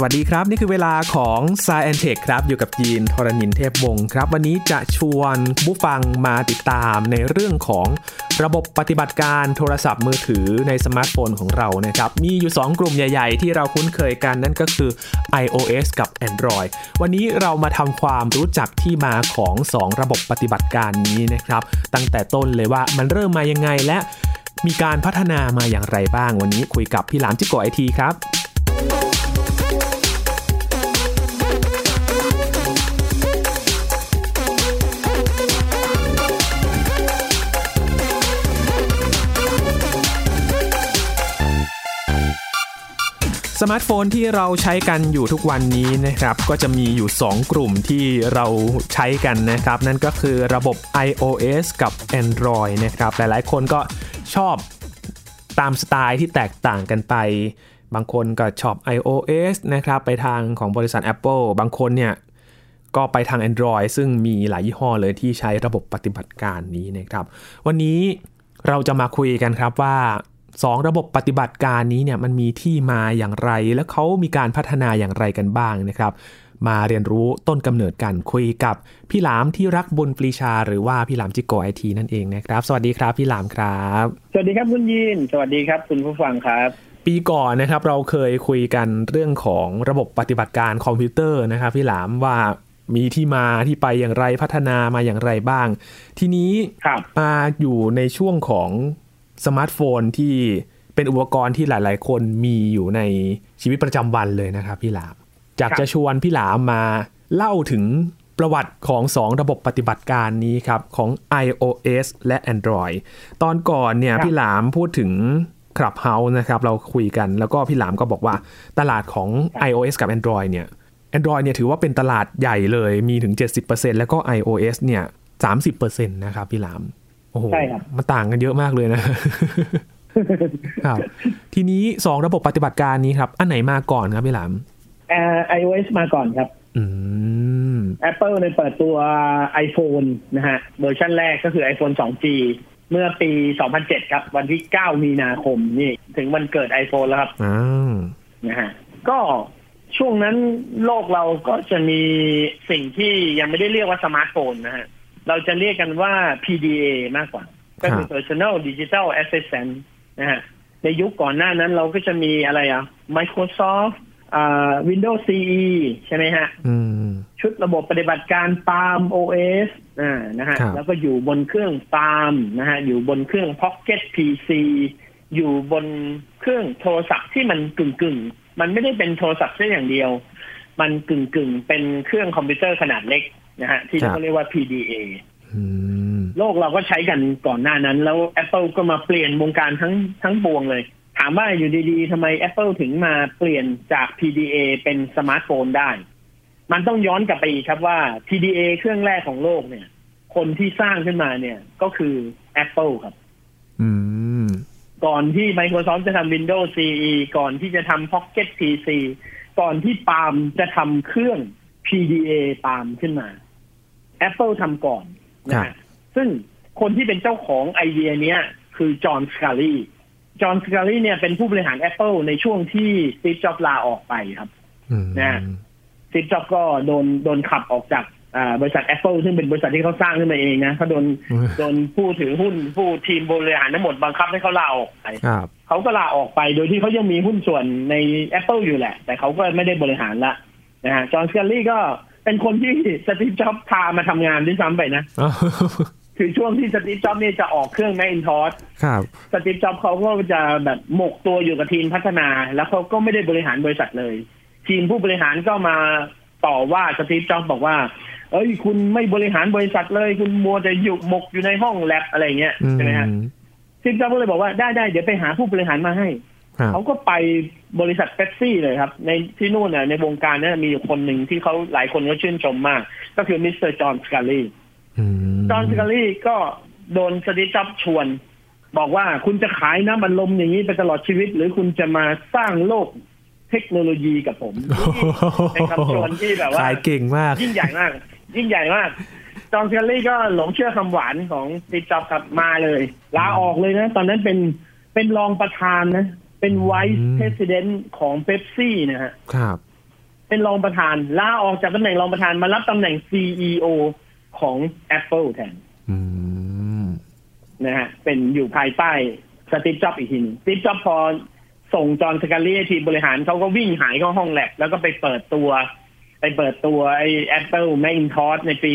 สวัสดีครับ นี่คือเวลาของ Sci and Tech ครับ อยู่กับยีนทรณินเทพวงศ์ครับ วันนี้จะชวนผู้ฟังมาติดตามในเรื่องของระบบปฏิบัติการโทรศัพท์มือถือในสมาร์ทโฟนของเรานะครับ มีอยู่ 2 กลุ่มใหญ่ ๆ ที่เราคุ้นเคยกันนั่นก็คือ iOS กับ Android วันนี้เรามาทำความรู้จักที่มาของ 2 ระบบปฏิบัติการนี้นะครับ ตั้งแต่ต้นเลยว่ามันเริ่มมายังไงและมีการพัฒนามาอย่างไรบ้างวันนี้คุยกับพี่หลามจิ๊กโก๋ไอทีครับ สมาร์ทโฟนที่เราใช้กันอยู่ทุกวันนี้นะครับก็จะมีอยู่ 2 กลุ่มที่เราใช้กันนะครับ นั่นก็คือระบบ iOS กับ Android นะครับหลายๆ คนก็ชอบตามสไตล์ที่แตกต่างกันไป บางคนก็ชอบ iOS นะครับไปทางของบริษัท Apple บางคนเนี่ยก็ไปทาง Android ซึ่งมีหลายยี่ห้อเลยที่ใช้ระบบปฏิบัติการนี้นะครับ วันนี้เราจะมาคุยกันครับว่า สองระบบปฏิบัติการนี้เนี่ยมันมีที่มาอย่างไร และเขามีการพัฒนาอย่างไรกันบ้างนะครับ มาเรียนรู้ต้นกำเนิดกันคุยกับพี่หลามที่รักบุญปรีชา หรือว่าพี่หลามจิโกไอทีนั่นเองนะครับ สวัสดีครับพี่หลามครับ สวัสดีครับคุณยีนสวัสดีครับคุณผู้ฟังครับปีก่อนนะครับเราเคยคุยกันเรื่องของระบบปฏิบัติการคอมพิวเตอร์นะครับพี่หลามว่ามีที่มาที่ไปอย่างไรพัฒนามาอย่างไรบ้าง ทีนี้มาอยู่ในช่วงของ สมาร์ทโฟนที่เป็นอุปกรณ์ที่หลาย ๆ คนมีอยู่ในชีวิตประจำวันเลยนะครับพี่หลามจากจะชวนพี่หลามมาเล่าถึงประวัติของ 2 ระบบปฏิบัติการนี้ครับ ของ iOS และ Android ตอนก่อนเนี่ยพี่หลามพูดถึง Clubhouse นะครับเราคุยกันแล้วก็พี่หลามก็บอกว่าตลาดของ iOS กับ Android เนี่ย Android เนี่ยถือว่าเป็นตลาดใหญ่เลยมีถึง 70%แล้วก็ iOS เนี่ย 30%นะครับพี่หลาม โอ้โหมันต่างกันเยอะมากเลยนะครับ ทีนี้สองระบบปฏิบัติการนี้ครับ อันไหนมาก่อนครับพี่หลามเอ่อ iOS มาก่อนครับอืม Apple ในเปิดตัว iPhone นะฮะเวอร์ชันแรกก็คือ iPhone 2G เมื่อปี 2007 ครับ วันที่ 9 มีนาคมนี่ ถึงวันเกิด iPhone แล้วครับอ่านะฮะก็ช่วงนั้นโลกเราก็จะมีสิ่งที่ยังไม่ได้เรียกว่าสมาร์ทโฟนนะฮะ เราจะเรียกกันว่า PDA มากกว่า ก็คือ Personal Digital Assistant นะฮะในยุคก่อนหน้านั้นเราก็จะมีอะไรอะ Microsoft อ่า Windows CE ใช่ไหมฮะชุดระบบปฏิบัติการ Palm OS อ่านะฮะแล้วก็อยู่บนเครื่อง Palm นะฮะอยู่บนเครื่อง Pocket PC อยู่บนเครื่องโทรศัพท์ที่มันกึ่งกึ่งมันไม่ได้เป็นโทรศัพท์แค่อย่างเดียว มันกึ่งกึ่งเป็นเครื่องคอมพิวเตอร์ขนาดเล็ก นะฮะที่เขาเรียกว่า PDA โลกเราก็ใช้กันก่อนหน้านั้น แล้ว Apple ก็มาเปลี่ยนวงการทั้งทั้งปวงเลย ถามว่าอยู่ดีๆทำไม Apple ถึงมาเปลี่ยนจาก PDA เป็นสมาร์ทโฟนได้ มันต้องย้อนกลับไปอีกครับว่า PDA เครื่องแรกของโลกเนี่ย คนที่สร้างขึ้นมาเนี่ยก็คือ Apple ครับก่อนที่ Microsoft จะทำ Windows CE ก่อนที่จะทำ Pocket PC ก่อนที่ปาล์มจะทำเครื่อง PDA ปาล์มขึ้นมา Apple ทำก่อนนะซึ่งคนที่เป็นเจ้าของไอเดียเนี้ยคือจอห์นสกาลีจอห์นสกาลีเนี่ยเป็นผู้บริหาร Apple ในช่วงที่สตีฟจ็อบลาออกไปครับนะสตีฟจ็อบก็โดนโดนขับออกจากบริษัท Apple ซึ่งเป็นบริษัทที่เขาสร้างขึ้นมาเองนะเขาโดนโดนผู้ถือหุ้นผู้ทีมบริหารทั้งหมดบังคับให้เขาลาออกไปเขาก็ลาออกไปโดยที่เขายังมีหุ้นส่วนใน Apple อยู่แหละ แต่เขาก็ไม่ได้บริหารละนะฮะจอห์นสกาลีก็ เป็นคนที่สตีฟจ็อบพามาทำงานด้วยซ้ำไปนะคือช่วงที่สตีฟจ็อบเนี่ยจะออกเครื่องแมนทอสสตีฟจ็อบเขาก็จะแบบหมกตัวอยู่กับทีมพัฒนา แล้วเขาก็ไม่ได้บริหารบริษัทเลย ทีมผู้บริหารก็มาต่อว่าสตีฟจ็อบบอกว่า เอ้ย คุณไม่บริหารบริษัทเลย คุณมัวแต่อยู่หมกอยู่ในห้องแล็บอะไรเงี้ยใช่ไหมฮะสตีฟจ็อบก็เลยบอกว่าได้ได้เดี๋ยวไปหาผู้บริหารมาให้ เขาก็ไปบริษัทเป๊ปซี่เลยครับ ในที่นู่นเนี่ยในวงการเนี่ยมีอยู่คนหนึ่งที่เขาหลายคนก็ชื่นชมมาก ก็คือมิสเตอร์จอห์นสกาลีจอห์นสกาลีก็โดนสตีฟจ็อบชวน บอกว่าคุณจะขายน้ำบันลมอย่างนี้ไปตลอดชีวิต หรือคุณจะมาสร้างโลกเทคโนโลยีกับผมเป็นคำชวนที่แบบว่าขายเก่งมาก ยิ่งใหญ่มาก ยิ่งใหญ่มากจอห์นสกาลีก็หลงเชื่อคำหวานของสตีจับครับมาเลยลาออกเลยนะ ตอนนั้นเป็นเป็นรองประธานนะ เป็นไวท์เพรสิดเนนต์ของเบปซี่นะฮะครับ เป็นรองประธานลาออกจากตำแหน่งรองประธานมารับตำแหน่ง CEO ของ Apple แทนนะฮะเป็นอยู่ภายใต้สตีฟจ็อบอีกทีนึงสตีฟจ็อบพอส่งจอห์นสกาลีทีมบริหารเขาก็วิ่งหายเข้าห้องแลบแล้วก็ไปเปิดตัว ไปเปิดตัวไอ้ Apple Macintosh ในปี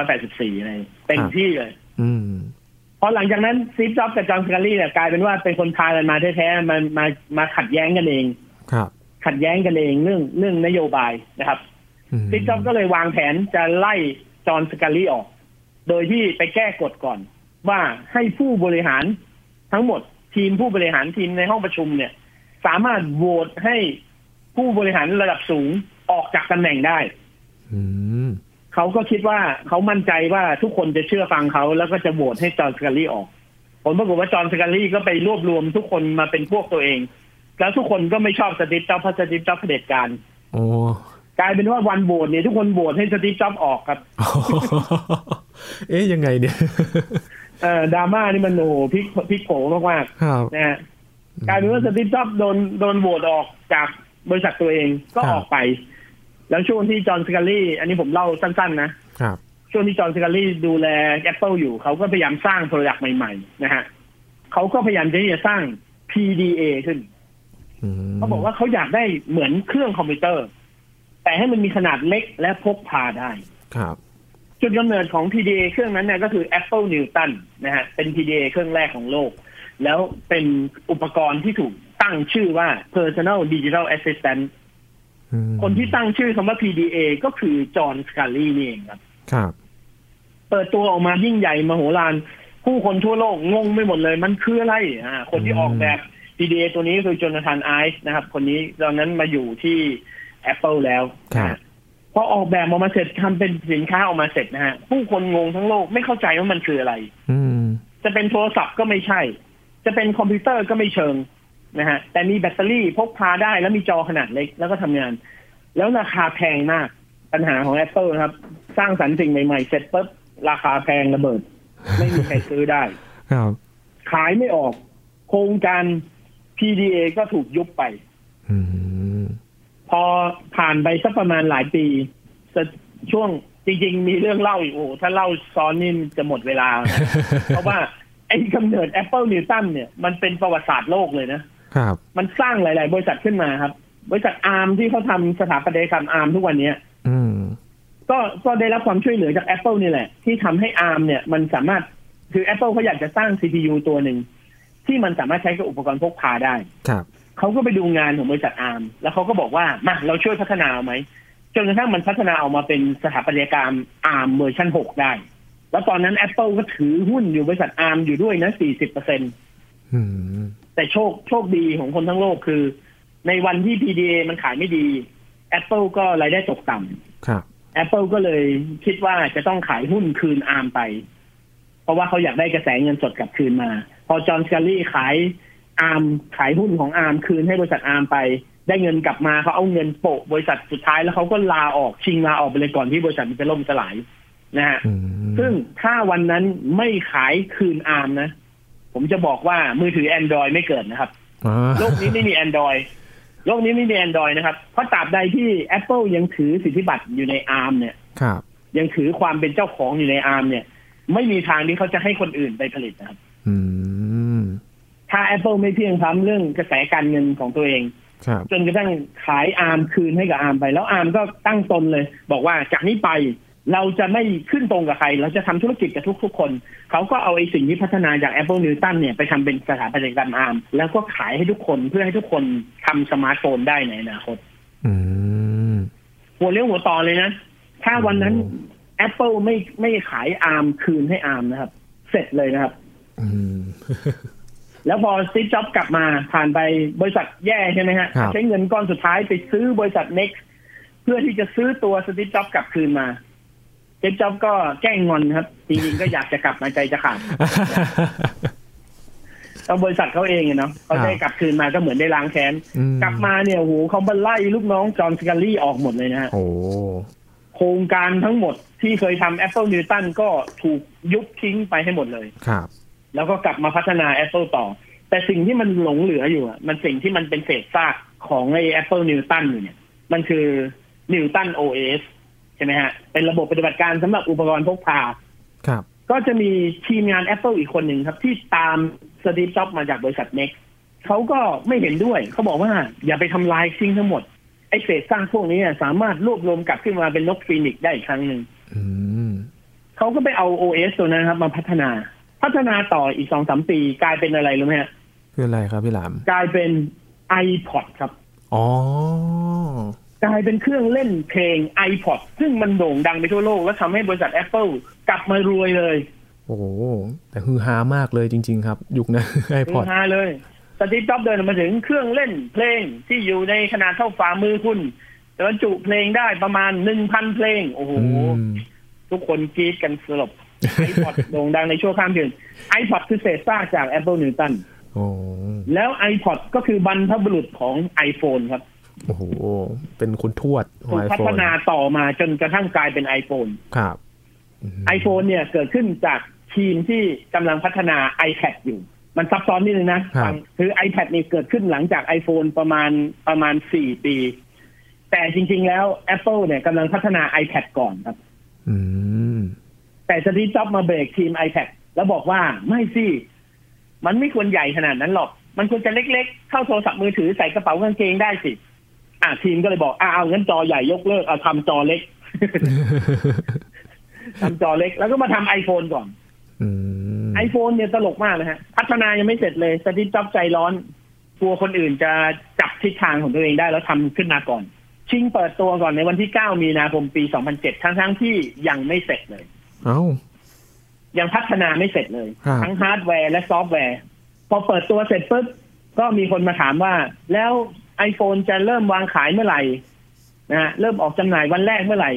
1984เลยเต็มที่เลย พอหลังจากนั้นซีฟจ็อบกับจอห์นสกาลีเนี่ยกลายเป็นว่าเป็นคนพากันมาแท้ๆมามามาขัดแย้งกันเอง ครับ ขัดแย้งกันเองเรื่องเรื่องนโยบายนะครับซีฟจ็อบก็เลยวางแผนจะไล่จอห์นสกาลีออก โดยที่ไปแก้กฎก่อน ว่าให้ผู้บริหารทั้งหมดทีมผู้บริหารทีมในห้องประชุมเนี่ย สามารถโหวตให้ผู้บริหารระดับสูงออกจากตำแหน่งได้ เขาก็คิดว่าเขามั่นใจว่าทุกคนจะเชื่อฟังเขาแล้วก็จะโหวตให้จอห์นสกาลี่ออก ผลปรากฏว่าจอห์นสกาลี่ก็ไปรวบรวมทุกคนมาเป็นพวกตัวเอง แล้วทุกคนก็ไม่ชอบสตีฟจ็อบเพราะสตีฟจ็อบเผด็จการโอ้กลายเป็นว่าวันโหวตเนี่ยทุกคนโหวตให้สตีฟจ็อบออกครับ เอ๊ยยังไงเนี่ยเออดราม่านี่มันโอ้โหพลิกพลิกโผมากๆนะฮะกลายเป็นว่าสตีฟจ็อบโดนโดนโหวตออกจากบริษัทตัวเองก็ออกไป แล้วช่วงที่จอห์นสกาลี่ อันนี้ผมเล่าสั้นๆ นะครับ ช่วงที่จอห์นสกาลี่ดูแล Apple อยู่ เขาก็พยายามสร้าง product ใหม่ๆ นะฮะเขาก็พยายามที่จะสร้าง PDA ขึ้นเขาบอกว่าเขาอยากได้เหมือนเครื่องคอมพิวเตอร์ แต่ให้มันมีขนาดเล็กและพกพาได้ ครับ จุดกำเนิดของ PDA เครื่องนั้นเนี่ยก็คือ Apple Newton นะฮะ เป็น PDA เครื่องแรกของโลก แล้วเป็นอุปกรณ์ที่ถูกตั้งชื่อว่า Personal Digital Assistant คนที่ตั้งชื่อคำว่า PDA ก็คือจอห์นสกาลีนี่เองครับ ครับ เปิดตัวออกมายิ่งใหญ่มโหฬารผู้คนทั่วโลกงงไม่หมดเลย มันคืออะไรอ่าคนที่ออกแบบ PDA ตัวนี้คือโจนาธานไอซ์นะครับ คนนี้ตอนนั้นมาอยู่ที่ Apple แล้วพอออกแบบออกมาเสร็จทำเป็นสินค้าออกมาเสร็จนะฮะ ผู้คนงงทั้งโลกไม่เข้าใจว่ามันคืออะไรจะเป็นโทรศัพท์ก็ไม่ใช่ จะเป็นคอมพิวเตอร์ก็ไม่เชิง นะฮะแต่มีแบตเตอรี่พกพาได้แล้วมีจอขนาดเล็กแล้วก็ทำงาน แล้วราคาแพงมากปัญหาของ Apple นะครับ สร้างสรรค์สิ่งใหม่ๆ เสร็จปุ๊บราคาแพงระเบิด ไม่มีใครซื้อได้ขายไม่ออก โครงการ PDA ก็ถูกยุบไปพอผ่านไปสักประมาณหลายปี ช่วงจริง ๆ มีเรื่องเล่าอีกโอ้ถ้าเล่าซ้อนนี่จะหมดเวลา เพราะว่าไอ้กำเนิด Apple Newton เนี่ยมันเป็นประวัติศาสตร์โลกเลยนะ ครับมันสร้างหลาย ๆ บริษัทขึ้นมาครับ บริษัทอาร์มที่เขาทำสถาปัตยกรรมอาร์มทุกวันนี้อืมก็ก็ได้รับความช่วยเหลือจาก Apple นี่แหละ ที่ทำให้อาร์มเนี่ยมันสามารถคือ Apple เขาอยากจะสร้าง CPU ตัวหนึ่งที่มันสามารถใช้กับอุปกรณ์พกพาได้ ครับเขาก็ไปดูงานของบริษัทอาร์มแล้วเขาก็บอกว่ามาเราช่วยพัฒนาเอาไหมจนกระทั่งมันพัฒนาออกมาเป็นสถาปัตยกรรมอาร์มเวอร์ชันหกได้ แล้วตอนนั้น Apple ก็ถือหุ้นอยู่บริษัทอาร์มอยู่ด้วยนะสี่สิบเปอร์เซ็นต์ แต่โชคโชคดีของคนทั้งโลกคือ ในวันที่ PDA มันขายไม่ดี Apple ก็รายได้ตกต่ำครับ Apple ก็เลยคิดว่าจะต้องขายหุ้นคืนอาร์มไป เพราะว่าเขาอยากได้กระแสเงินสดกลับคืนมา พอจอห์นสกาลี่ขายอาร์มขายหุ้นของอาร์มคืนให้บริษัทอาร์มไป ได้เงินกลับมาเขาเอาเงินโปะบริษัทสุดท้ายแล้วเขาก็ลาออกชิงลาออกไปเลยก่อนที่บริษัทมันจะล่มสลายนะฮะซึ่งถ้าวันนั้นไม่ขายคืนอาร์มนะ ผมจะบอกว่ามือถือ Android ไม่เกิดนะครับโลกนี้ไม่มี Android โลกนี้ไม่มี Android นะครับ เพราะตราบใดที่ Apple ยังถือสิทธิบัตรอยู่ในอาร์มเนี่ยยังถือความเป็นเจ้าของอยู่ในอาร์มเนี่ย ไม่มีทางที่เขาจะให้คนอื่นไปผลิตนะครับถ้า Apple ไม่เพลี่ยงพล้ำเรื่องกระแสการเงินของตัวเองจนกระทั่งขายอาร์มคืนให้กับอาร์มไป แล้วอาร์มก็ตั้งตนเลย บอกว่าจากนี้ไป เราจะไม่ขึ้นตรงกับใคร เราจะทำธุรกิจกับทุกๆคน เขาก็เอาไอ้สิ่งที่พัฒนาจาก Apple Newton เนี่ยไปทำเป็นสถาปัตยกรรมอาร์มแล้วก็ขายให้ทุกคนเพื่อให้ทุกคนทำสมาร์ทโฟนได้ในอนาคตหัวเลี้ยวหัวต่อเลยนะ ถ้าวันนั้น Apple ไม่ไม่ขายอาร์มคืนให้อาร์มนะครับ เสร็จเลยนะครับแล้วพอสตีฟจ็อบกลับมาผ่านไปบริษัทแย่ใช่ไหมฮะ ใช้เงินก้อนสุดท้ายไปซื้อบริษัท Next เพื่อที่จะซื้อตัวสติจ็อบกลับคืนมา เจฟจ็อบก็แก้งงอนครับจริงๆก็อยากจะกลับมาใจจะขาดต้องบริษัทเขาเองเนาะเขาได้กลับคืนมาก็เหมือนได้ล้างแค้น กลับมาเนี่ยโหเขาบันไล่ลูกน้องจอห์นสกาลี่ออกหมดเลยนะฮะโครงการทั้งหมดที่เคยทำ Apple Newton ก็ถูกยุบทิ้งไปให้หมดเลยครับ แล้วก็กลับมาพัฒนา Apple ต่อ แต่สิ่งที่มันหลงเหลืออยู่อะมันสิ่งที่มันเป็นเศษซากของไอ้ Apple Newton อยู่เนี่ย มันคือนิวตันโอเอสใช่ไหมฮะ เป็นระบบปฏิบัติการสำหรับอุปกรณ์พกพา ครับ ก็จะมีทีมงาน Apple อีกคนหนึ่งครับ ที่ตามสตีฟจ็อบมาจากบริษัทเน็กเขาก็ไม่เห็นด้วย เขาบอกว่าอย่าไปทำลายสิ่งทั้งหมด ไอ้เศษสร้างพวกนี้สามารถรวบรวมกลับขึ้นมาเป็นนกฟีนิกซ์ได้อีกครั้งหนึ่งอืมเขาก็ไปเอา OS ตัวนั้นครับ มาพัฒนา พัฒนาต่ออีกสองสามปี กลายเป็นอะไรรู้ไหมฮะคืออะไรครับพี่หลาม กลายเป็น iPod ครับ อ๋อ กลายเป็นเครื่องเล่นเพลง iPod ซึ่งมันโด่งดังไปทั่วโลก แล้วทำให้บริษัท Apple กลับมารวยเลย โอ้โห แต่ฮือฮามากเลยจริง ๆ ครับ ยุคนั้นไอพอดฮาเลยสตีฟจ็อบส์เดินมาถึงเครื่องเล่นเพลงที่อยู่ในขนาดเท่าฝ่ามือคุณแต่บรรจุเพลงได้ประมาณหนึ่งพันเพลง โอ้โห ทุกคนกรี๊ดกันสลบ iPod โด่งดังในชั่วข้ามเดือน iPod คือเศษซากจาก Apple Newton โอ้แล้ว iPod ก็คือบรรพบุรุษของ iPhone ครับ โอ้โห เป็นคุณทวดขอถูงกไอพัโฟฒนนาต่อมาจนกระทั่งกลายเป็น iPhone ครับม iPhone เนี่ยเกิดขึ้นจากทีมที่กำลังพัฒนา iPad อยู่ มันซับซ้อนนิดนึงนะฟังคือ iPad นี่เกิดขึ้นหลังจาก iPhone ประมาณประมาณสี่ปี แต่จริง ๆ แล้ว Apple เนี่ยกำลังพัฒนา iPad ก่อนครับ อืม แต่สตีฟจ็อบส์มาเบรกทีม iPad แล้วบอกว่าไม่สิ มันไม่ควรใหญ่ขนาดนั้นหรอก มันควรจะเล็กๆ เข้าโทรศัพท์มือถือใส่กระเป๋ากางเกงได้สิ อะทีมก็เลยบอกอะเอางั้นจอใหญ่ยกเลิกเอาทำจอเล็กทำจอเล็กแล้วก็มาทำไอโฟนก่อนอืมไอโฟนเนี่ยตลกมากนะฮะ พัฒนายังไม่เสร็จเลยสตีฟจ็อบส์ใจร้อน กลัวคนอื่นจะจับทิศทางของตัวเองได้แล้วทำขึ้นมาก่อน ชิงเปิดตัวก่อนในวันที่ 9 มีนาคมปี 2007 ทั้งๆที่ยังไม่เสร็จเลย เอ้ายังพัฒนาไม่เสร็จเลยครับทั้งฮาร์ดแวร์และซอฟต์แวร์ พอเปิดตัวเสร็จปุ๊บก็มีคนมาถามว่า แล้ว iPhone จะเริ่มวางขายเมื่อไหร่นะฮะเริ่มออกจำหน่ายวันแรกเมื่อไหร่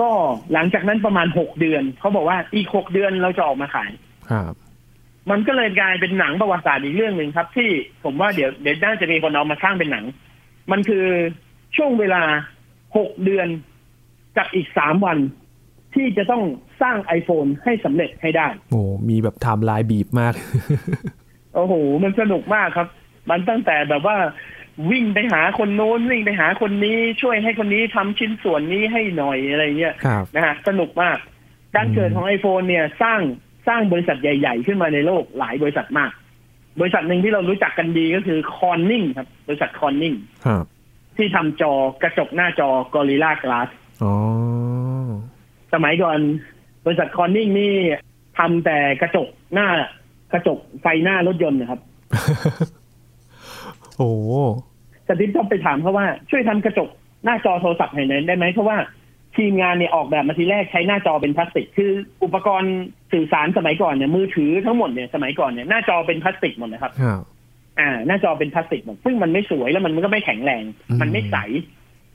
ก็หลังจากนั้นประมาณหกเดือน เขาบอกว่าอีกหกเดือนเราจะออกมาขายครับมันก็เลยกลายเป็นหนังประวัติศาสตร์อีกเรื่องหนึ่งครับ ที่ผมว่าเดี๋ยวเดี๋ยวน่าจะมีคนเอามาสร้างเป็นหนัง มันคือช่วงเวลาหกเดือนกับอีกสามวันที่จะต้องสร้าง iPhone ให้สำเร็จให้ได้ โอ้มีแบบไทม์ไลน์บีบมาก โอ้โห มันสนุกมากครับ มันตั้งแต่แบบว่า วิ่งไปหาคนโน้นวิ่งไปหาคนนี้ช่วยให้คนนี้ทำชิ้นส่วนนี้ให้หน่อยอะไรเงี้ยครับนะฮะสนุกมากการเกิดของ iPhone เนี่ยสร้างสร้างบริษัทใหญ่ ๆ ขึ้นมาในโลกหลายบริษัทมาก บริษัทหนึ่งที่เรารู้จักกันดีก็คือคอนนิ่งครับบริษัทคอนนิ่งครับที่ทำจอกระจกหน้าจอ Gorilla Glass อ๋อสมัยก่อนบริษัทคอนนิ่งนี่ทำแต่กระจกหน้ากระจกไฟหน้ารถยนต์นะครับ โอ้สตีฟจ็อบส์ไปถามเขาว่าช่วยทำกระจกหน้าจอโทรศัพท์ให้หน่อยได้ไหมเพราะว่าทีมงานเนี่ยออกแบบมาทีแรกใช้หน้าจอเป็นพลาสติก คืออุปกรณ์สื่อสารสมัยก่อนเนี่ยมือถือทั้งหมดเนี่ยสมัยก่อนเนี่ยหน้าจอเป็นพลาสติกหมดนะครับครับอ่า หน้าจอเป็นพลาสติกหมดซึ่งมันไม่สวยแล้วมันก็ไม่แข็งแรงอืมมันไม่ใส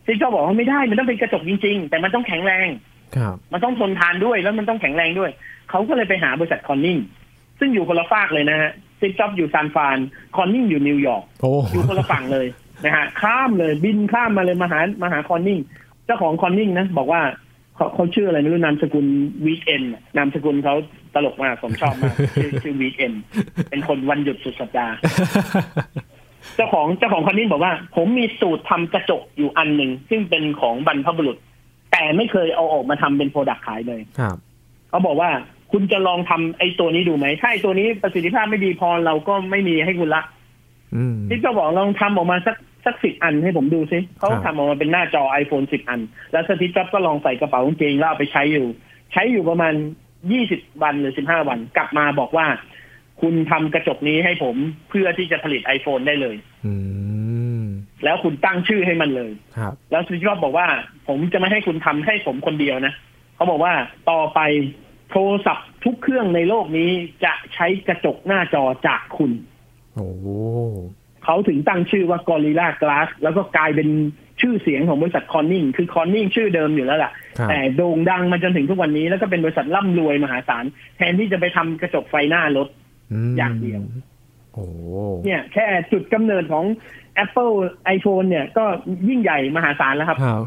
สตีฟจ็อบส์บอกว่าไม่ได้มันต้องเป็นกระจกจริง ๆ แต่มันต้องแข็งแรงครับมันต้องทนทานด้วยแล้วมันต้องแข็งแรงด้วย เขาก็เลยไปหาบริษัทคอร์นนิ่งซึ่งอยู่คนละฟากเลยนะฮะ สตีฟจ็อบส์อยู่ซานฟรานคอร์นนิ่งอยู่นิวยอร์กโอ้อยู่คนละฝั่งเลยนะฮะข้ามเลยบินข้ามมาเลยมาหามาหาคอร์นนิ่งเจ้าของคอร์นนิ่งนะบอกว่าเขาเขาชื่ออะไรไม่รู้นามสกุล Weekend นามสกุลเขาตลกมากผมชอบมากชื่อชื่อ Weekend เป็นคนวันหยุดสุดสัปดาห์เจ้าของเจ้าของคอร์นนิ่งบอกว่า ผมมีสูตรทำกระจกอยู่อันหนึ่งซึ่งเป็นของบรรพบุรุษ แต่ไม่เคยเอาออกมาทำเป็น product ขายเลยครับเขาบอกว่า คุณจะลองทำไอ้ตัวนี้ดูไหมถ้าไอ้ตัวนี้ประสิทธิภาพไม่ดีพอเราก็ไม่มีให้คุณละอืมที่ก็บอกลองทำออกมาสักสักสิบอันให้ผมดูซิเขาครับทำออกมาเป็นหน้าจอ iPhone สิบอัน แล้วสตีฟจ็อบส์ก็ลองใส่กระเป๋ากางเกงแล้วเอาไปใช้อยู่ ใช้อยู่ประมาณยี่สิบวันหรือสิบห้าวัน กลับมาบอกว่า คุณทำกระจกนี้ให้ผมเพื่อที่จะผลิต iPhone ได้เลยอืมแล้วคุณตั้งชื่อให้มันเลยครับแล้วสตีฟจ็อบส์บอกว่า ผมจะไม่ให้คุณทำให้ผมคนเดียวนะเขาบอกว่าต่อไป โทรศัพท์ทุกเครื่องในโลกนี้จะใช้กระจกหน้าจอจากคุณ โอ้เขาถึงตั้งชื่อว่า Gorilla Glass แล้วก็กลายเป็นชื่อเสียงของบริษัทคอนนิ่งคือคอนนิ่งชื่อเดิมอยู่แล้วล่ะครับแต่โด่งดังมาจนถึงทุกวันนี้ แล้วก็เป็นบริษัทร่ำรวยมหาศาล แทนที่จะไปทำกระจกไฟหน้ารถมอย่างเดียวโอ้เนี่ยแค่จุดกำเนิดของ Apple iPhone เนี่ยก็ยิ่งใหญ่มหาศาลแล้วครับครับ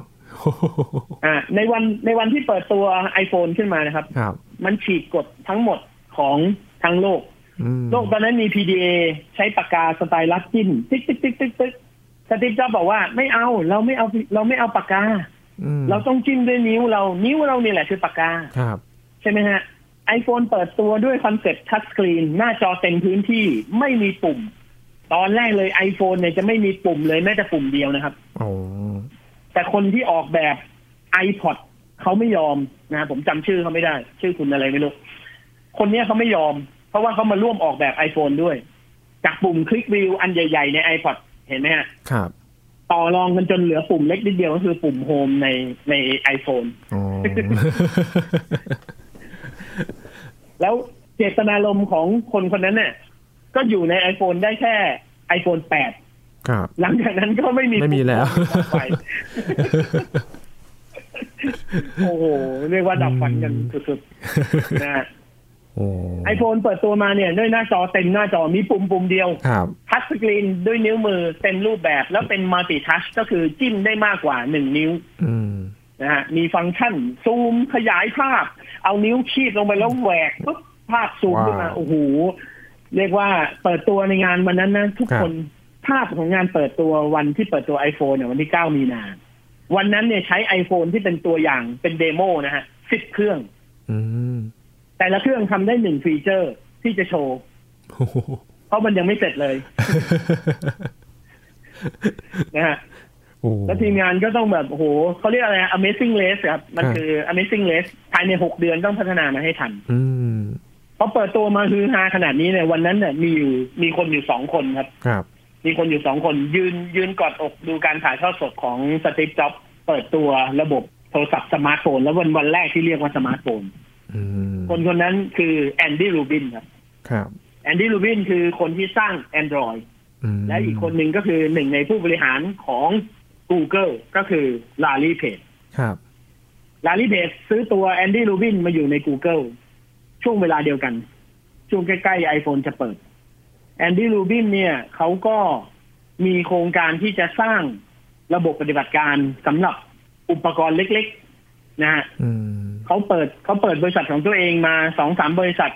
อ่าในวันในวันที่เปิดตัว iPhone ขึ้นมานะครับครับ มันฉีกกฎทั้งหมดของทั้งโลกอืมโลกตอนนั้นมี PDA ใช้ปากกา stylus จิ้มติ๊กติ๊กติ๊กติ๊กติ๊กสตีฟจ็อบส์บอกว่าไม่เอาเราไม่เอาเราไม่เอาปากกาเราต้องจิ้มด้วยนิ้วเรา นิ้วเราเนี่ยแหละคือปากกาครับใช่ไหมฮะไอโฟนเปิดตัวด้วยคอนเซ็ปต์ touchscreen หน้าจอเต็มพื้นที่ไม่มีปุ่ม ตอนแรกเลย iPhone เนี่ยจะไม่มีปุ่มเลยแม้แต่ปุ่มเดียวนะครับแต่คนที่ออกแบบ iPod เขาไม่ยอมนะผมจำชื่อเขาไม่ได้ ชื่อคุณอะไรไม่รู้คนนี้เขาไม่ยอม เพราะว่าเขามาร่วมออกแบบ iPhone ด้วย จากปุ่มคลิกวิวอันใหญ่ ๆ ใน iPod เห็นไหมฮะครับ ต่อรองกันจนเหลือปุ่มเล็กนิดเดียวก็คือปุ่มโฮมในในไอโฟนแล้วเจตนารมณ์ของคนคนนั้นเนี่ยก็อยู่ใน iPhone ได้แค่ iPhone แปดหลังจากนั้นก็ไม่มีไม่มีแล้ว โอ้โห เรียกว่าดับฝันกันสุดๆนะไอโฟนเปิดตัวมาเนี่ยด้วยหน้าจอเต็มหน้าจอมีปุ่มปุ่มเดียวทัชสกรีนด้วยนิ้วมือเต็มรูปแบบแล้วเป็นมัลติทัชก็คือจิ้มได้มากกว่าหนึ่งนิ้วนะฮะมีฟังก์ชัน ซูมขยายภาพ เอานิ้วขีดลงไปแล้วแหวกปุ๊บภาพซูมขึ้นมา โอ้โห เรียกว่าเปิดตัวในงานวันนั้นนะ ทุกคนภาพของงานเปิดตัววันที่เปิดตัว iPhone เนี่ยวันที่เก้ามีนา วันนั้นเนี่ยใช้ iPhone ที่เป็นตัวอย่างเป็น demo นะฮะสิบเครื่องแต่ละเครื่องทำได้หนึ่งฟีเจอร์ที่จะโชว์เพราะมันยังไม่เสร็จเลยนะฮะแล้วทีมงานก็ต้องแบบโอ้โหเขาเรียกอะไร amazing race ครับ มันคือ amazing race ภายในหกเดือนต้องพัฒนามาให้ทันพอเปิดตัวมาฮือฮาขนาดนี้เนี่ยวันนั้นเนี่ยมีอยู่มีคนอยู่สองคนครับครับ มีคนอยู่สองคนยืนยืนกอดอกดูการถ่ายทอดสดของสตีฟจ็อบเปิดตัวระบบโทรศัพท์สมาร์ทโฟน แล้ววันวันแรกที่เรียกว่าสมาร์ทโฟนคนคนนั้นคือแอนดี้ลูบินครับครับแอนดี้ลูบินคือคนที่สร้าง Android และอีกคนหนึ่งก็คือหนึ่งในผู้บริหารของ Google ก็คือลารีเพจครับลารีเพจซื้อตัวแอนดี้ลูบินมาอยู่ใน Google ช่วงเวลาเดียวกัน ช่วงใกล้ๆ iPhone จะเปิด แอนดี้ลูบินเนี่ยเขาก็มีโครงการที่จะสร้างระบบปฏิบัติการสำหรับอุปกรณ์เล็ก ๆ นะฮะเขาเปิดเขาเปิดบริษัทของตัวเองมาสองสามบริษัท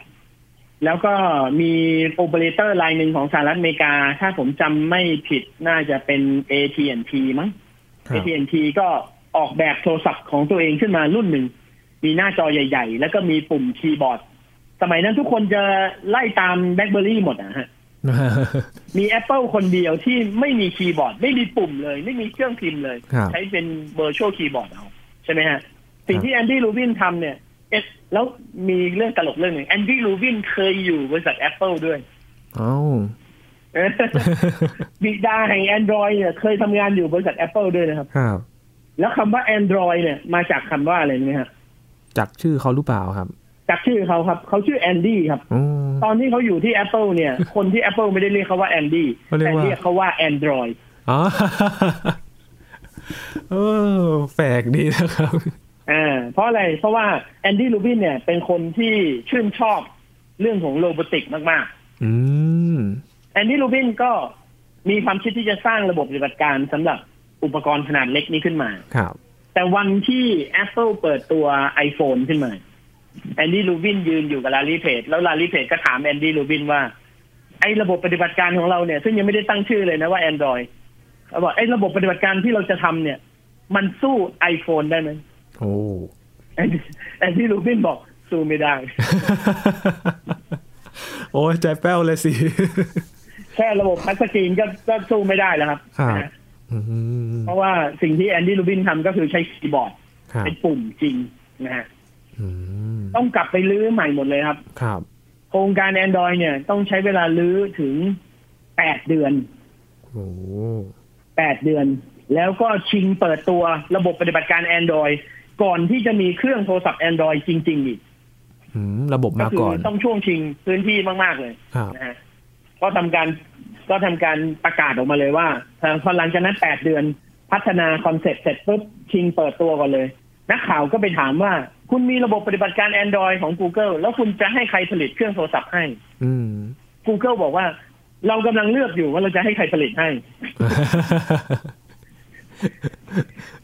แล้วก็มีโอเปอเรเตอร์รายหนึ่งของสหรัฐอเมริกา ถ้าผมจำไม่ผิดน่าจะเป็น AT&T มั้ง AT&T ก็ออกแบบโทรศัพท์ของตัวเองขึ้นมารุ่นหนึ่ง มีหน้าจอใหญ่ ๆ แล้วก็มีปุ่มคีย์บอร์ด สมัยนั้นทุกคนจะไล่ตามแบล็คเบอรี่หมดอะฮะ มี Apple คนเดียวที่ไม่มีคีย์บอร์ด ไม่มีปุ่มเลย ไม่มีเครื่องพิมพ์เลย ใช้เป็น virtual keyboard เอา ใช่ไหมฮะ สิ่งที่แอนดี้ลูบินทำเนี่ยเอสแล้วมีเรื่องตลกเรื่องหนึ่งแอนดี้ลูบินเคยอยู่บริษัท Apple ด้วยอ้าวบิดาแห่ง Android เนี่ยเคยทำงานอยู่บริษัท Apple ด้วยนะครับครับแล้วคำว่า Android เนี่ยมาจากคำว่าอะไรไหมครับจากชื่อเขาหรือเปล่าครับ จากชื่อเขาครับ เขาชื่อแอนดี้ครับ ตอนที่เขาอยู่ที่ Apple เนี่ย คนที่ Apple ไม่ได้เรียกเขาว่าแอนดี้แต่เรียกเขาว่า Android อ๋อเออแปลกดีนะครับอ่าเพราะอะไร เพราะว่าแอนดี้ลูบินเนี่ย เป็นคนที่ชื่นชอบเรื่องของ robotic มากๆ อืมแอนดี้ลูบินก็มีความคิดที่จะสร้างระบบปฏิบัติการสำหรับอุปกรณ์ขนาดเล็กนี้ขึ้นมา ครับ แต่วันที่ Apple เปิดตัว iPhone ขึ้นมา แอนดี้ลูบินยืนอยู่กับลารีเพจแล้วลารีเพจก็ถามแอนดี้ลูบินว่า ไอ้ระบบปฏิบัติการของเราเนี่ย ซึ่งยังไม่ได้ตั้งชื่อเลยนะว่า Android เขาบอกไอ้ระบบปฏิบัติการที่เราจะทำเนี่ย มันสู้ iPhone ได้ไหมโอ้แอนดี้ลูบินบอกสู้ไม่ได้ โอ้ใจแป้วเลยสิ แค่ระบบพัสกรีนก็ก็สู้ไม่ได้แล้วครับเพราะว่าสิ่งที่แอนดี้ลูบินทำก็คือใช้คีย์บอร์ด เป็นปุ่มจริงนะฮะ ต้องกลับไปรื้อใหม่หมดเลยครับ ครับ โครงการ Android เนี่ย ต้องใช้เวลารื้อถึงแปดเดือนโอ้แปดเดือน แล้วก็ชิงเปิดตัวระบบปฏิบัติการ Android ก่อนที่จะมีเครื่องโทรศัพท์ Android จริง ๆ อีกระบบมาก่อนต้องช่วงชิงพื้นที่มาก ๆ เลยนะฮะก็ทำการก็ทำการประกาศออกมาเลยว่าพอหลังจากนั้นแปดเดือนพัฒนาคอนเซ็ปต์เสร็จปุ๊บชิงเปิดตัวก่อนเลย นักข่าวก็ไปถามว่า คุณมีระบบปฏิบัติการ Android ของ Google แล้วคุณจะให้ใครผลิตเครื่องโทรศัพท์ให้ Google บอกว่า เรากำลังเลือกอยู่ว่าเราจะให้ใครผลิตให้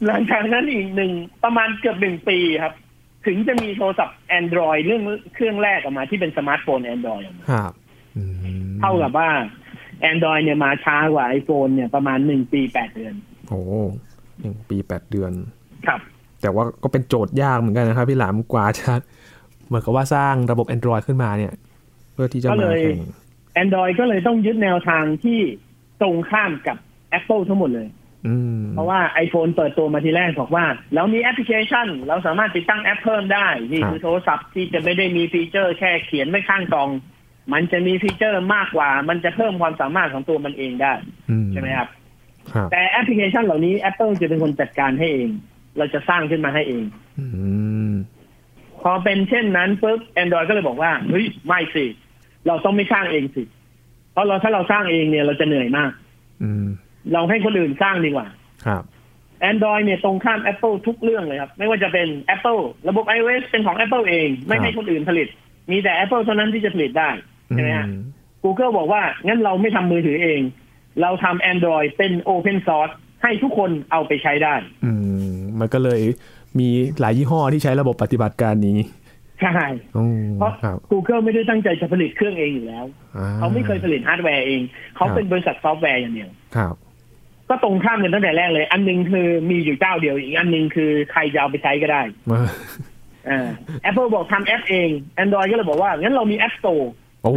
หลังจากนั้นอีกหนึ่งประมาณเกือบหนึ่งปีครับ ถึงจะมีโทรศัพท์ Android เรื่องเครื่องแรกออกมาที่เป็นสมาร์ทโฟน Android ครับเท่ากับว่า Android เนี่ยมาช้ากว่า iPhone เนี่ยประมาณหนึ่งปีแปดเดือน โอ้หนึ่งปีแปดเดือน ครับ แต่ว่าก็เป็นโจทย์ยากเหมือนกันนะครับพี่หลามกว่าจะเหมือนกับว่าสร้างระบบ Android ขึ้นมาเนี่ย เพื่อที่จะมาแข่ง Android ก็เลยต้องยึดแนวทางที่ตรงข้ามกับ Apple ทั้งหมดเลยเพราะว่า iPhone เปิดตัวมาทีแรกบอกว่าแล้วมีแอปพลิเคชัน เราสามารถติดตั้งแอปเพิ่มได้ นี่คือโทรศัพท์ที่จะไม่ได้มีฟีเจอร์แค่เขียนไว้ข้างกล่อง มันจะมีฟีเจอร์มากกว่า มันจะเพิ่มความสามารถของตัวมันเองได้ ใช่ไหมครับ แต่แอปพลิเคชันเหล่านี้ Apple จะเป็นคนจัดการให้เอง เราจะสร้างขึ้นมาให้เองพอเป็นเช่นนั้นปุ๊บ Android ก็เลยบอกว่าเฮ้ยไม่สิเราต้องไม่สร้างเองสิ เพราะเราถ้าเราสร้างเองเนี่ยเราจะเหนื่อยมากเราให้คนอื่นสร้างดีกว่า ครับ Android เนี่ยตรงข้าม Apple ทุกเรื่องเลยครับ ไม่ว่าจะเป็น Apple ระบบ iOS เป็นของ Apple เอง ไม่ให้คนอื่นผลิต มีแต่ Apple เท่านั้นที่จะผลิตได้ ใช่ไหมฮะ Google บอกว่า งั้นเราไม่ทำมือถือเอง เราทำ Android เป็น Open Source ให้ทุกคนเอาไปใช้ได้ อืม มันก็เลยมีหลายยี่ห้อที่ใช้ระบบปฏิบัติการนี้ใช่เพราะ Google ไม่ได้ตั้งใจจะผลิตเครื่องเองอยู่แล้ว เขาไม่เคยผลิตฮาร์ดแวร์เอง เขาเป็นบริษัทซอฟต์แวร์อย่างเดียวครับก็ตรงข้ามกันตั้งแต่แรกเลย อันนึงคือมีอยู่เจ้าเดียว อีกอันนึงคือใครจะเอาไปใช้ก็ได้อ่า Apple บอกทำแอปเอง Android ก็เลยบอกว่า งั้นเรามี App Store โอ้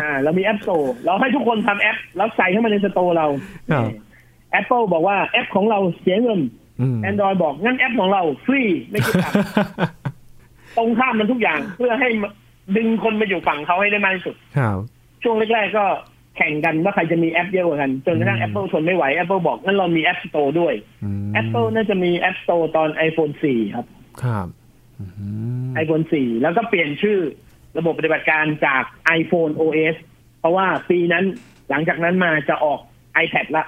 อ่าเรามี App Store เราให้ทุกคนทำแอป แล้วใส่เข้ามาใน store เรา Apple บอกว่าแอปของเราเสียเงิน Android บอกงั้นแอปของเราฟรีไม่คิดตังค์ตรงข้ามมันทุกอย่างเพื่อให้ดึงคนมาอยู่ฝั่งเขาให้ได้มากที่สุดช่วงแรกๆก็แข่งกันว่าใครจะมีแอปเยอะกว่ากัน จนกระทั่ง Apple ทนไม่ไหว Apple บอกงั้นเรามี App Store ด้วย Apple น่าจะมี App Store ตอน iPhone 4 ครับ ครับ iPhone 4แล้วก็เปลี่ยนชื่อระบบปฏิบัติการจาก iPhone OS เพราะว่าปีนั้นหลังจากนั้นมาจะออก iPad ละ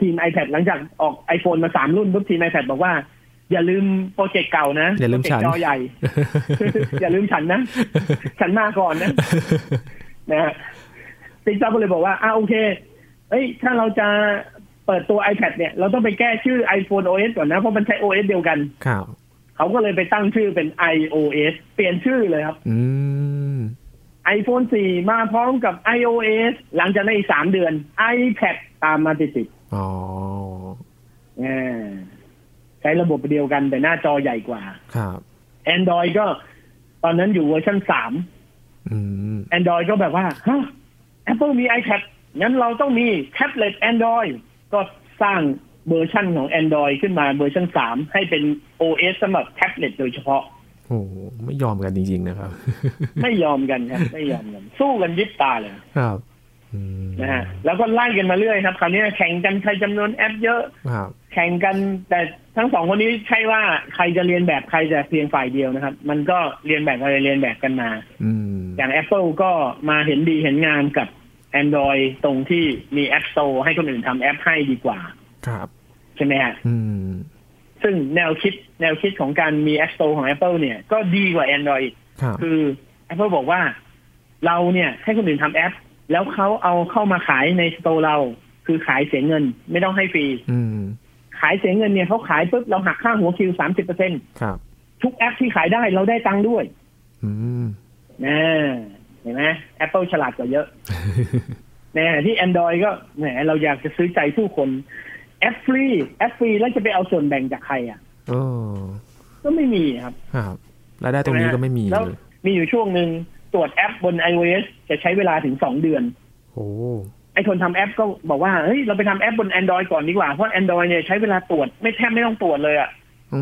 ทีม iPad หลังจากออก iPhone มาสามรุ่นปุ๊บทีม iPad บอกว่า อย่าลืมโปรเจกต์เก่านะอย่าลืมฉันจอใหญ่ อย่าลืมฉันนะ ฉันมาก่อนนะนะฮะติ๊กต็อกก็เลยบอกว่าอ่าโอเค เอ้ย ถ้าเราจะเปิดตัว iPad เนี่ย เราต้องไปแก้ชื่อ iPhone OS ก่อนนะ เพราะมันใช้ OS เดียวกันครับเขาก็เลยไปตั้งชื่อเป็น iOS เปลี่ยนชื่อเลยครับ อืม iPhone 4 มาพร้อมกับ iOS หลังจากนั้นอีกสามเดือน iPad ตามมาติดๆ อ๋อใช้ระบบเดียวกันแต่หน้าจอใหญ่กว่า ครับ Android ก็ ตอนนั้นอยู่เวอร์ชันสาม Android ก็แบบว่าฮะ Apple มี iPad งั้นเราต้องมีแท็บเล็ต Android ก็สร้างเวอร์ชันของ Android ขึ้นมาเวอร์ชันสามให้เป็น OS สำหรับแท็บเล็ตโดยเฉพาะ โอ้ไม่ยอมกันจริง ๆ นะครับ ไม่ยอมกันครับ ไม่ยอมกัน สู้กันยิบตาเลย ครับ นะฮะแล้วก็ไล่กันมาเรื่อยครับคราวนี้แข่งกันใครจำนวนแอปเยอะครับแข่งกันแต่ทั้งสองคนนี้ใช่ว่าใครจะเลียนแบบใครจะเพียงฝ่ายเดียวนะครับ มันก็เรียนแบบอะไรเรียนแบบกันมาอย่าง Apple ก็มาเห็นดีเห็นงามกับ Android ตรงที่มี App Store ให้คนอื่นทำแอปให้ดีกว่า ครับ ใช่ไหมฮะซึ่งแนวคิดแนวคิดของการมี App Store ของ Apple เนี่ยก็ดีกว่า Android คือ Apple บอกว่า เราเนี่ยให้คนอื่นทำแอป แล้วเขาเอาเข้ามาขายในสโตร์เรา คือขายเสียเงิน ไม่ต้องให้ฟรีขายเสียเงินเนี่ยเขาขายปุ๊บเราหักค่าหัวคิวสามสิบเปอร์เซ็นต์ทุกแอปที่ขายได้เราได้ตังค์ด้วยนะเห็นไหม Apple ฉลาดกว่าเยอะในขณะที่ Android ก็แหมเราอยากจะซื้อใจผู้คน แอปฟรีแอปฟรีแล้วจะไปเอาส่วนแบ่งจากใครอะก็ไม่มีครับ ครับรายได้ตรงนี้ก็ไม่มีแล้วมีอยู่ช่วงหนึ่ง ตรวจแอปบน iOS จะใช้เวลาถึงสองเดือนโอ้ไอคนทำแอปก็บอกว่าเฮ้ยเราไปทำแอปบน Android ก่อนดีกว่า เพราะ Android เนี่ยใช้เวลาตรวจไม่แทบไม่ต้องตรวจเลยอะ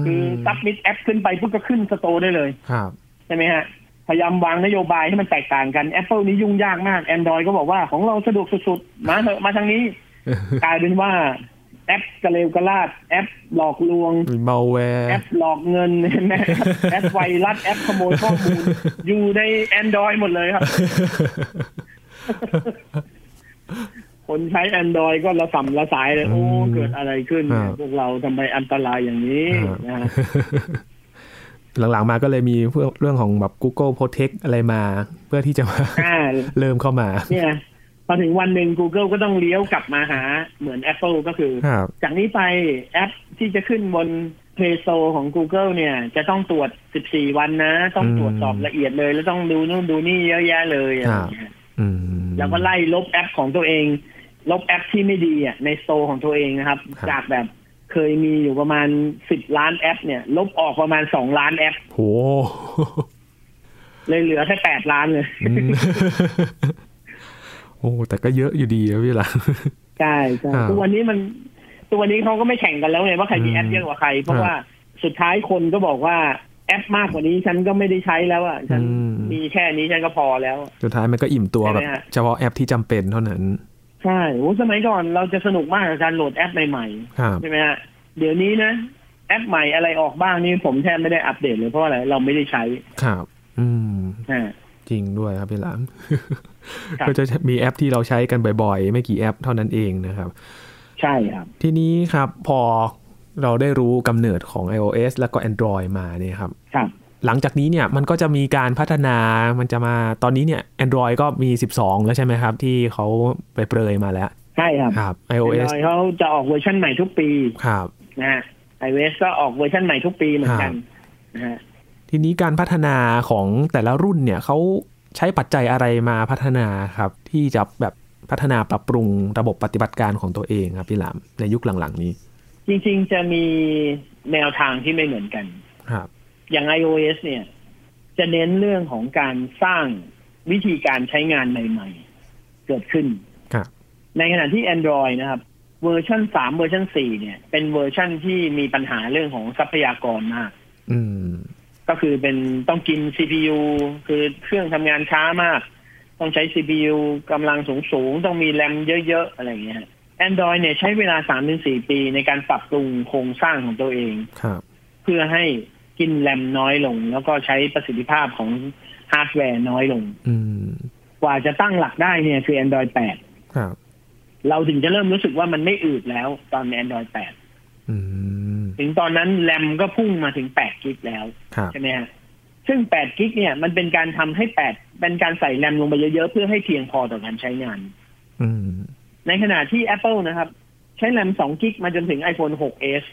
คือ submit แอปขึ้นไปปุ๊บก็ขึ้น store ได้เลยครับใช่ไหมฮะพยายามวางนโยบายให้มันแตกต่างกัน Apple นี้ยุ่งยากมาก Android ก็บอกว่าของเราสะดวกสุดๆ มาเถอะมาทางนี้ กลายเป็นว่า แอปกระเลวกระลาด แอปหลอกลวงเมาแวร์แอปหลอกเงินแม่แอปไวรัสแอปขโมยข้อมูล อยู่ใน Android หมดเลยครับ คนใช้ Android ก็ระส่ำระสายเลย โอ้ เกิดอะไรขึ้น พวกเราทำไมอันตรายอย่างนี้นะหลังๆมาก็เลยมีเรื่องของแบบ Google Protect อะไรมา เพื่อที่จะมาเริ่มเข้ามาเนี่ย พอถึงวันหนึ่ง Google ก็ต้องเลี้ยวกลับมาหาเหมือน Apple ก็คือ จากนี้ไปแอปที่จะขึ้นบน Play Store ของ Google เนี่ย จะต้องตรวจ 14 วันนะ ต้องตรวจสอบละเอียดเลย แล้วต้องดูนู่นดูนี่เยอะแยะเลยอะไรอย่างเงี้ยแล้วก็ไล่ลบแอปของตัวเอง ลบแอปที่ไม่ดีอะใน store ของตัวเองนะครับ จากแบบเคยมีอยู่ประมาณสิบล้านแอป เนี่ย ลบออกประมาณสองล้านแอปโหเลยเหลือแค่แปดล้านเลย โอ้แต่ก็เยอะอยู่ดีนะพี่ละใช่ใช่ตัววันนี้มันตัววันนี้เขาก็ไม่แข่งกันแล้วไงว่าใครมีแอปเยอะกว่าใคร เพราะว่าสุดท้ายคนก็บอกว่าแอปมากกว่านี้ฉันก็ไม่ได้ใช้แล้วอะฉันมีแค่นี้ฉันก็พอแล้ว สุดท้ายมันก็อิ่มตัวแบบเฉพาะแอปที่จำเป็นเท่านั้น ใช่โอ้สมัยก่อนเราจะสนุกมากกับการโหลดแอปใหม่ๆใช่ไหมฮะเดี๋ยวนี้นะแอปใหม่อะไรออกบ้างนี่ผมแทบไม่ได้อัปเดตเลยเพราะอะไรเราไม่ได้ใช้ครับ อืม จริงด้วยครับพี่หลามก็จะมีแอปที่เราใช้กันบ่อยๆ ไม่กี่แอปเท่านั้นเองนะครับ ใช่ครับ ทีนี้ครับพอเราได้รู้กำเนิดของ iOS แล้วก็ Android มาเนี่ยครับครับหลังจากนี้เนี่ยมันก็จะมีการพัฒนา มันจะมาตอนนี้เนี่ย Android ก็มี 12 แล้วใช่ไหมครับ ที่เขาไปเปรยมาแล้ว ใช่ครับครับ iOS เขาจะออกเวอร์ชันใหม่ทุกปี ครับนะฮะ iOS ก็ออกเวอร์ชันใหม่ทุกปีเหมือนกันนะฮะ ทีนี้การพัฒนาของแต่ละรุ่นเนี่ยเขาใช้ปัจจัยอะไรมาพัฒนาครับที่จะแบบพัฒนาปรับปรุงระบบปฏิบัติการของตัวเองครับพี่หลามในยุคหลังๆ นี้ จริงๆจะมีแนวทางที่ไม่เหมือนกันครับ อย่าง iOS เนี่ย จะเน้นเรื่องของการสร้างวิธีการใช้งานใหม่ๆ เกิดขึ้นครับในขณะที่ Android นะครับ เวอร์ชันสามเวอร์ชันสี่เนี่ย เป็นเวอร์ชันที่มีปัญหาเรื่องของทรัพยากรมากอืม ก็คือเป็นต้องกิน CPU คือเครื่องทำงานช้ามาก ต้องใช้ CPU กำลังสูงสูงต้องมีแรมเยอะ ๆ อะไรอย่างเงี้ย Android เนี่ยใช้เวลาสามถึงสี่ปีในการปรับปรุงโครงสร้างของตัวเองครับเพื่อให้กินแรมน้อยลง แล้วก็ใช้ประสิทธิภาพของฮาร์ดแวร์น้อยลงกว่าจะตั้งหลักได้เนี่ยคือ Android 8ครับเราถึงจะเริ่มรู้สึกว่ามันไม่อืดแล้วตอน Android 8 ถึงตอนนั้นแรมก็พุ่งมาถึง8กิกแล้วใช่ไหมฮะซึ่ง8กิกเนี่ยมันเป็นการทำให้8เป็นการใส่แรมลงไปเยอะๆ เพื่อให้เพียงพอต่อการใช้งานในขณะที่ Apple นะครับ ใช้แรม2กิกมาจนถึง iPhone 6s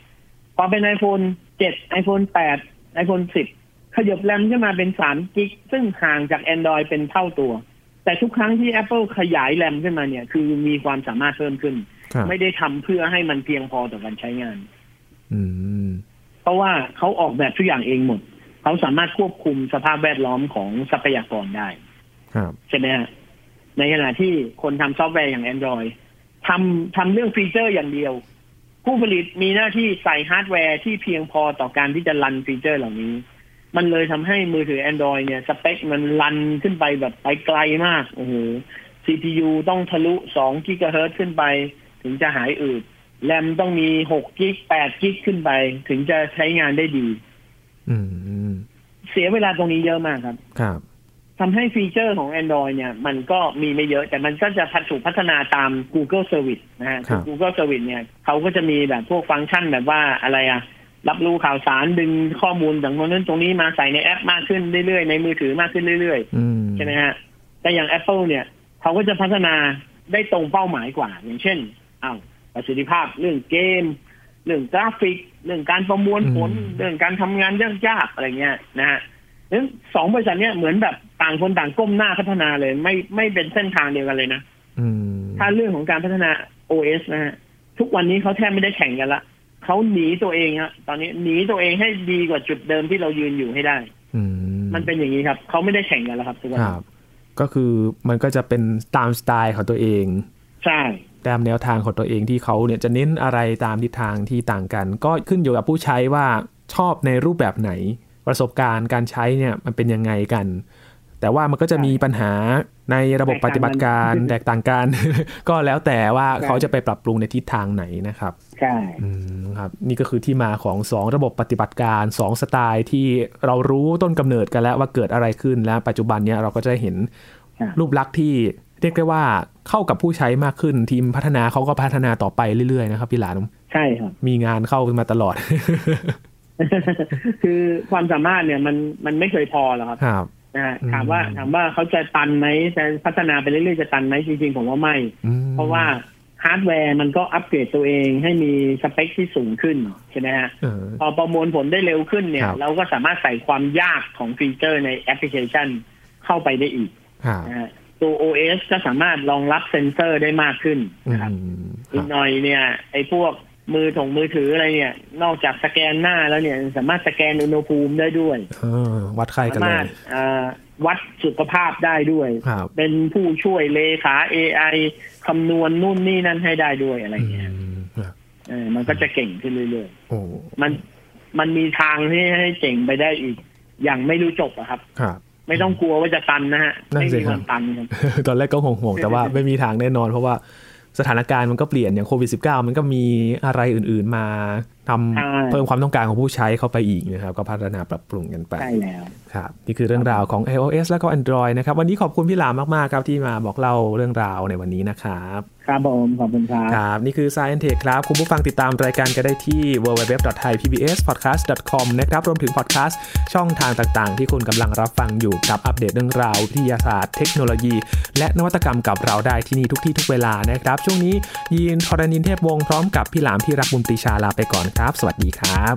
พอเป็น iPhone 7 iPhone 8 iPhone 10 ขยบแรมขึ้นมาเป็น3กิกซึ่งห่างจาก Android เป็นเท่าตัว แต่ทุกครั้งที่ Apple ขยายแรมขึ้นมาเนี่ย คือมีความสามารถเพิ่มขึ้น ไม่ได้ทำเพื่อให้มันเพียงพอต่อการใช้งานเพราะว่าเขาออกแบบทุกอย่างเองหมด เขาสามารถควบคุมสภาพแวดล้อมของทรัพยากรได้ใช่ไหมฮะในขณะที่คนทำซอฟต์แวร์อย่าง Android ทำทำเรื่องฟีเจอร์อย่างเดียว ผู้ผลิตมีหน้าที่ใส่ฮาร์ดแวร์ที่เพียงพอต่อการที่จะ run ฟีเจอร์เหล่านี้ มันเลยทำให้มือถือ Android เนี่ย สเปคมัน run ขึ้นไปแบบไปไกลมากโอ้โห CPU ต้องทะลุ2กิกะเฮิรตขึ้นไป ถึงจะหายอืดแรมต้องมี6กิก8กิกขึ้นไป ถึงจะใช้งานได้ดีอืมเสียเวลาตรงนี้เยอะมากครับ ครับทำให้ฟีเจอร์ของ Android เนี่ย มันก็มีไม่เยอะ แต่มันก็จะพัฒถูกพัฒนาตาม Google Service นะฮะ Google Service เนี่ยเขาก็จะมีแบบพวกฟังก์ชันแบบว่าอะไรอะรับรู้ข่าวสารดึงข้อมูลจากตรงนั้นตรงนี้มาใส่ในแอปมากขึ้นเรื่อยๆ ในมือถือมากขึ้นเรื่อยๆ ใช่ไหมฮะ แต่อย่าง Apple เนี่ยเขาก็จะพัฒนาได้ตรงเป้าหมายกว่า อย่างเช่น อ้าวประสิทธิภาพเรื่องเกม เรื่องกราฟิก เรื่องการประมวลผล เรื่องการทำงานยากๆอะไรเงี้ยนะฮะนั้นสองบริษัทเนี้ยเหมือนแบบต่างคนต่างก้มหน้าพัฒนาเลย ไม่ไม่เป็นเส้นทางเดียวกันเลยนะถ้าเรื่องของการพัฒนา OS นะฮะทุกวันนี้เขาแทบไม่ได้แข่งกันละเขาหนีตัวเองฮะตอนนี้หนีตัวเองให้ดีกว่าจุดเดิมที่เรายืนอยู่ให้ได้มันเป็นอย่างนี้ครับเขาไม่ได้แข่งกันแล้วครับทุกวันก็คือมันก็จะเป็นตามสไตล์ของตัวเอง ใช่ ตามแนวทางของตัวเองที่เขาเนี่ยจะเน้นอะไรตามทิศทางที่ต่างกัน ก็ขึ้นอยู่กับผู้ใช้ว่าชอบในรูปแบบไหน ประสบการณ์การใช้เนี่ยมันเป็นยังไงกัน แต่ว่ามันก็จะมีปัญหาในระบบปฏิบัติการแตกต่างกัน ก็แล้วแต่ว่าเขาจะไปปรับปรุงในทิศทางไหนนะครับใช่ครับนี่ก็คือที่มาของ 2 ระบบปฏิบัติการ 2 สไตล์ที่เรารู้ต้นกำเนิดกันแล้วว่าเกิดอะไรขึ้นแล้วปัจจุบันเนี้ยเราก็จะเห็นรูปลักษณ์ที่เรียกได้ว่าเข้ากับผู้ใช้มากขึ้นทีมพัฒนาเขาก็พัฒนาต่อไปเรื่อยๆนะครับพี่หลานใช่ครับมีงานเข้ามาตลอด คือความสามารถเนี่ยมันมันไม่เคยพอหรอกครับนะถามว่าถามว่าเขาจะตันไหมจะพัฒนาไปเรื่อยๆจะตันไหมจริงๆผมว่าไม่ เพราะว่าฮาร์ดแวร์มันก็อัปเกรดตัวเองให้มีสเปคที่สูงขึ้นใช่ไหมฮะพอประมวลผลได้เร็วขึ้นเนี่ย เราก็สามารถใส่ความยากของฟีเจอร์ในแอปพลิเคชันเข้าไปได้อีกนะฮะ ตัว OS ก็สามารถรองรับเซนเซอร์ได้มากขึ้นนะครับอีกหน่อยเนี่ย ไอ้พวกมือถงมือถืออะไรเนี่ย นอกจากสแกนหน้าแล้วเนี่ยสามารถสแกนอุณหภูมิได้ด้วยวัดไข้กันเลยวัดสุขภาพได้ด้วย เป็นผู้ช่วยเลขา AI คำนวณนู่นนี่นั่นให้ได้ด้วยอะไรเงี้ยเออมันก็จะเก่งขึ้นเรื่อยๆมันมันมีทางที่ให้เจ๋งไปได้อีก อย่างไม่รู้จบอะครับครับ ไม่ต้องกลัวว่าจะตันนะฮะไม่มีวันตันตอนแรกก็ห่วงๆแต่ว่าไม่มีทางแน่นอน เพราะว่าสถานการณ์มันก็เปลี่ยนอย่างโควิด -19 มันก็มีอะไรอื่น ๆ มาทำเพิ่มความต้องการของผู้ใช้เข้าไปอีกนะครับ ก็พัฒนาปรับปรุงกันไปใช่แล้วครับนี่คือเรื่องราวของ iOS แล้วก็ Android นะครับ วันนี้ขอบคุณพี่หลามมาก ๆ ครับที่มาบอกเล่าเรื่องราวในวันนี้นะครับ ครับผมขอบคุณครับครับ นี่คือ Science Tech ครับ คุณผู้ฟังติดตามรายการกันได้ที่ www.thaipbspodcast.com นะครับ รวมถึงพอดแคสต์ช่องทางต่างๆ ที่คุณกำลังรับฟังอยู่กับ อัปเดตเรื่องราววิทยาศาสตร์เทคโนโลยี และนวัตกรรมกับเราได้ที่นี่ทุกที่ทุกเวลานะครับ ช่วงนี้ยีนทรณินเทพวงศ์พร้อมกับพี่หลามที่รักบุญปรีชาลาไปก่อนครับ สวัสดีครับ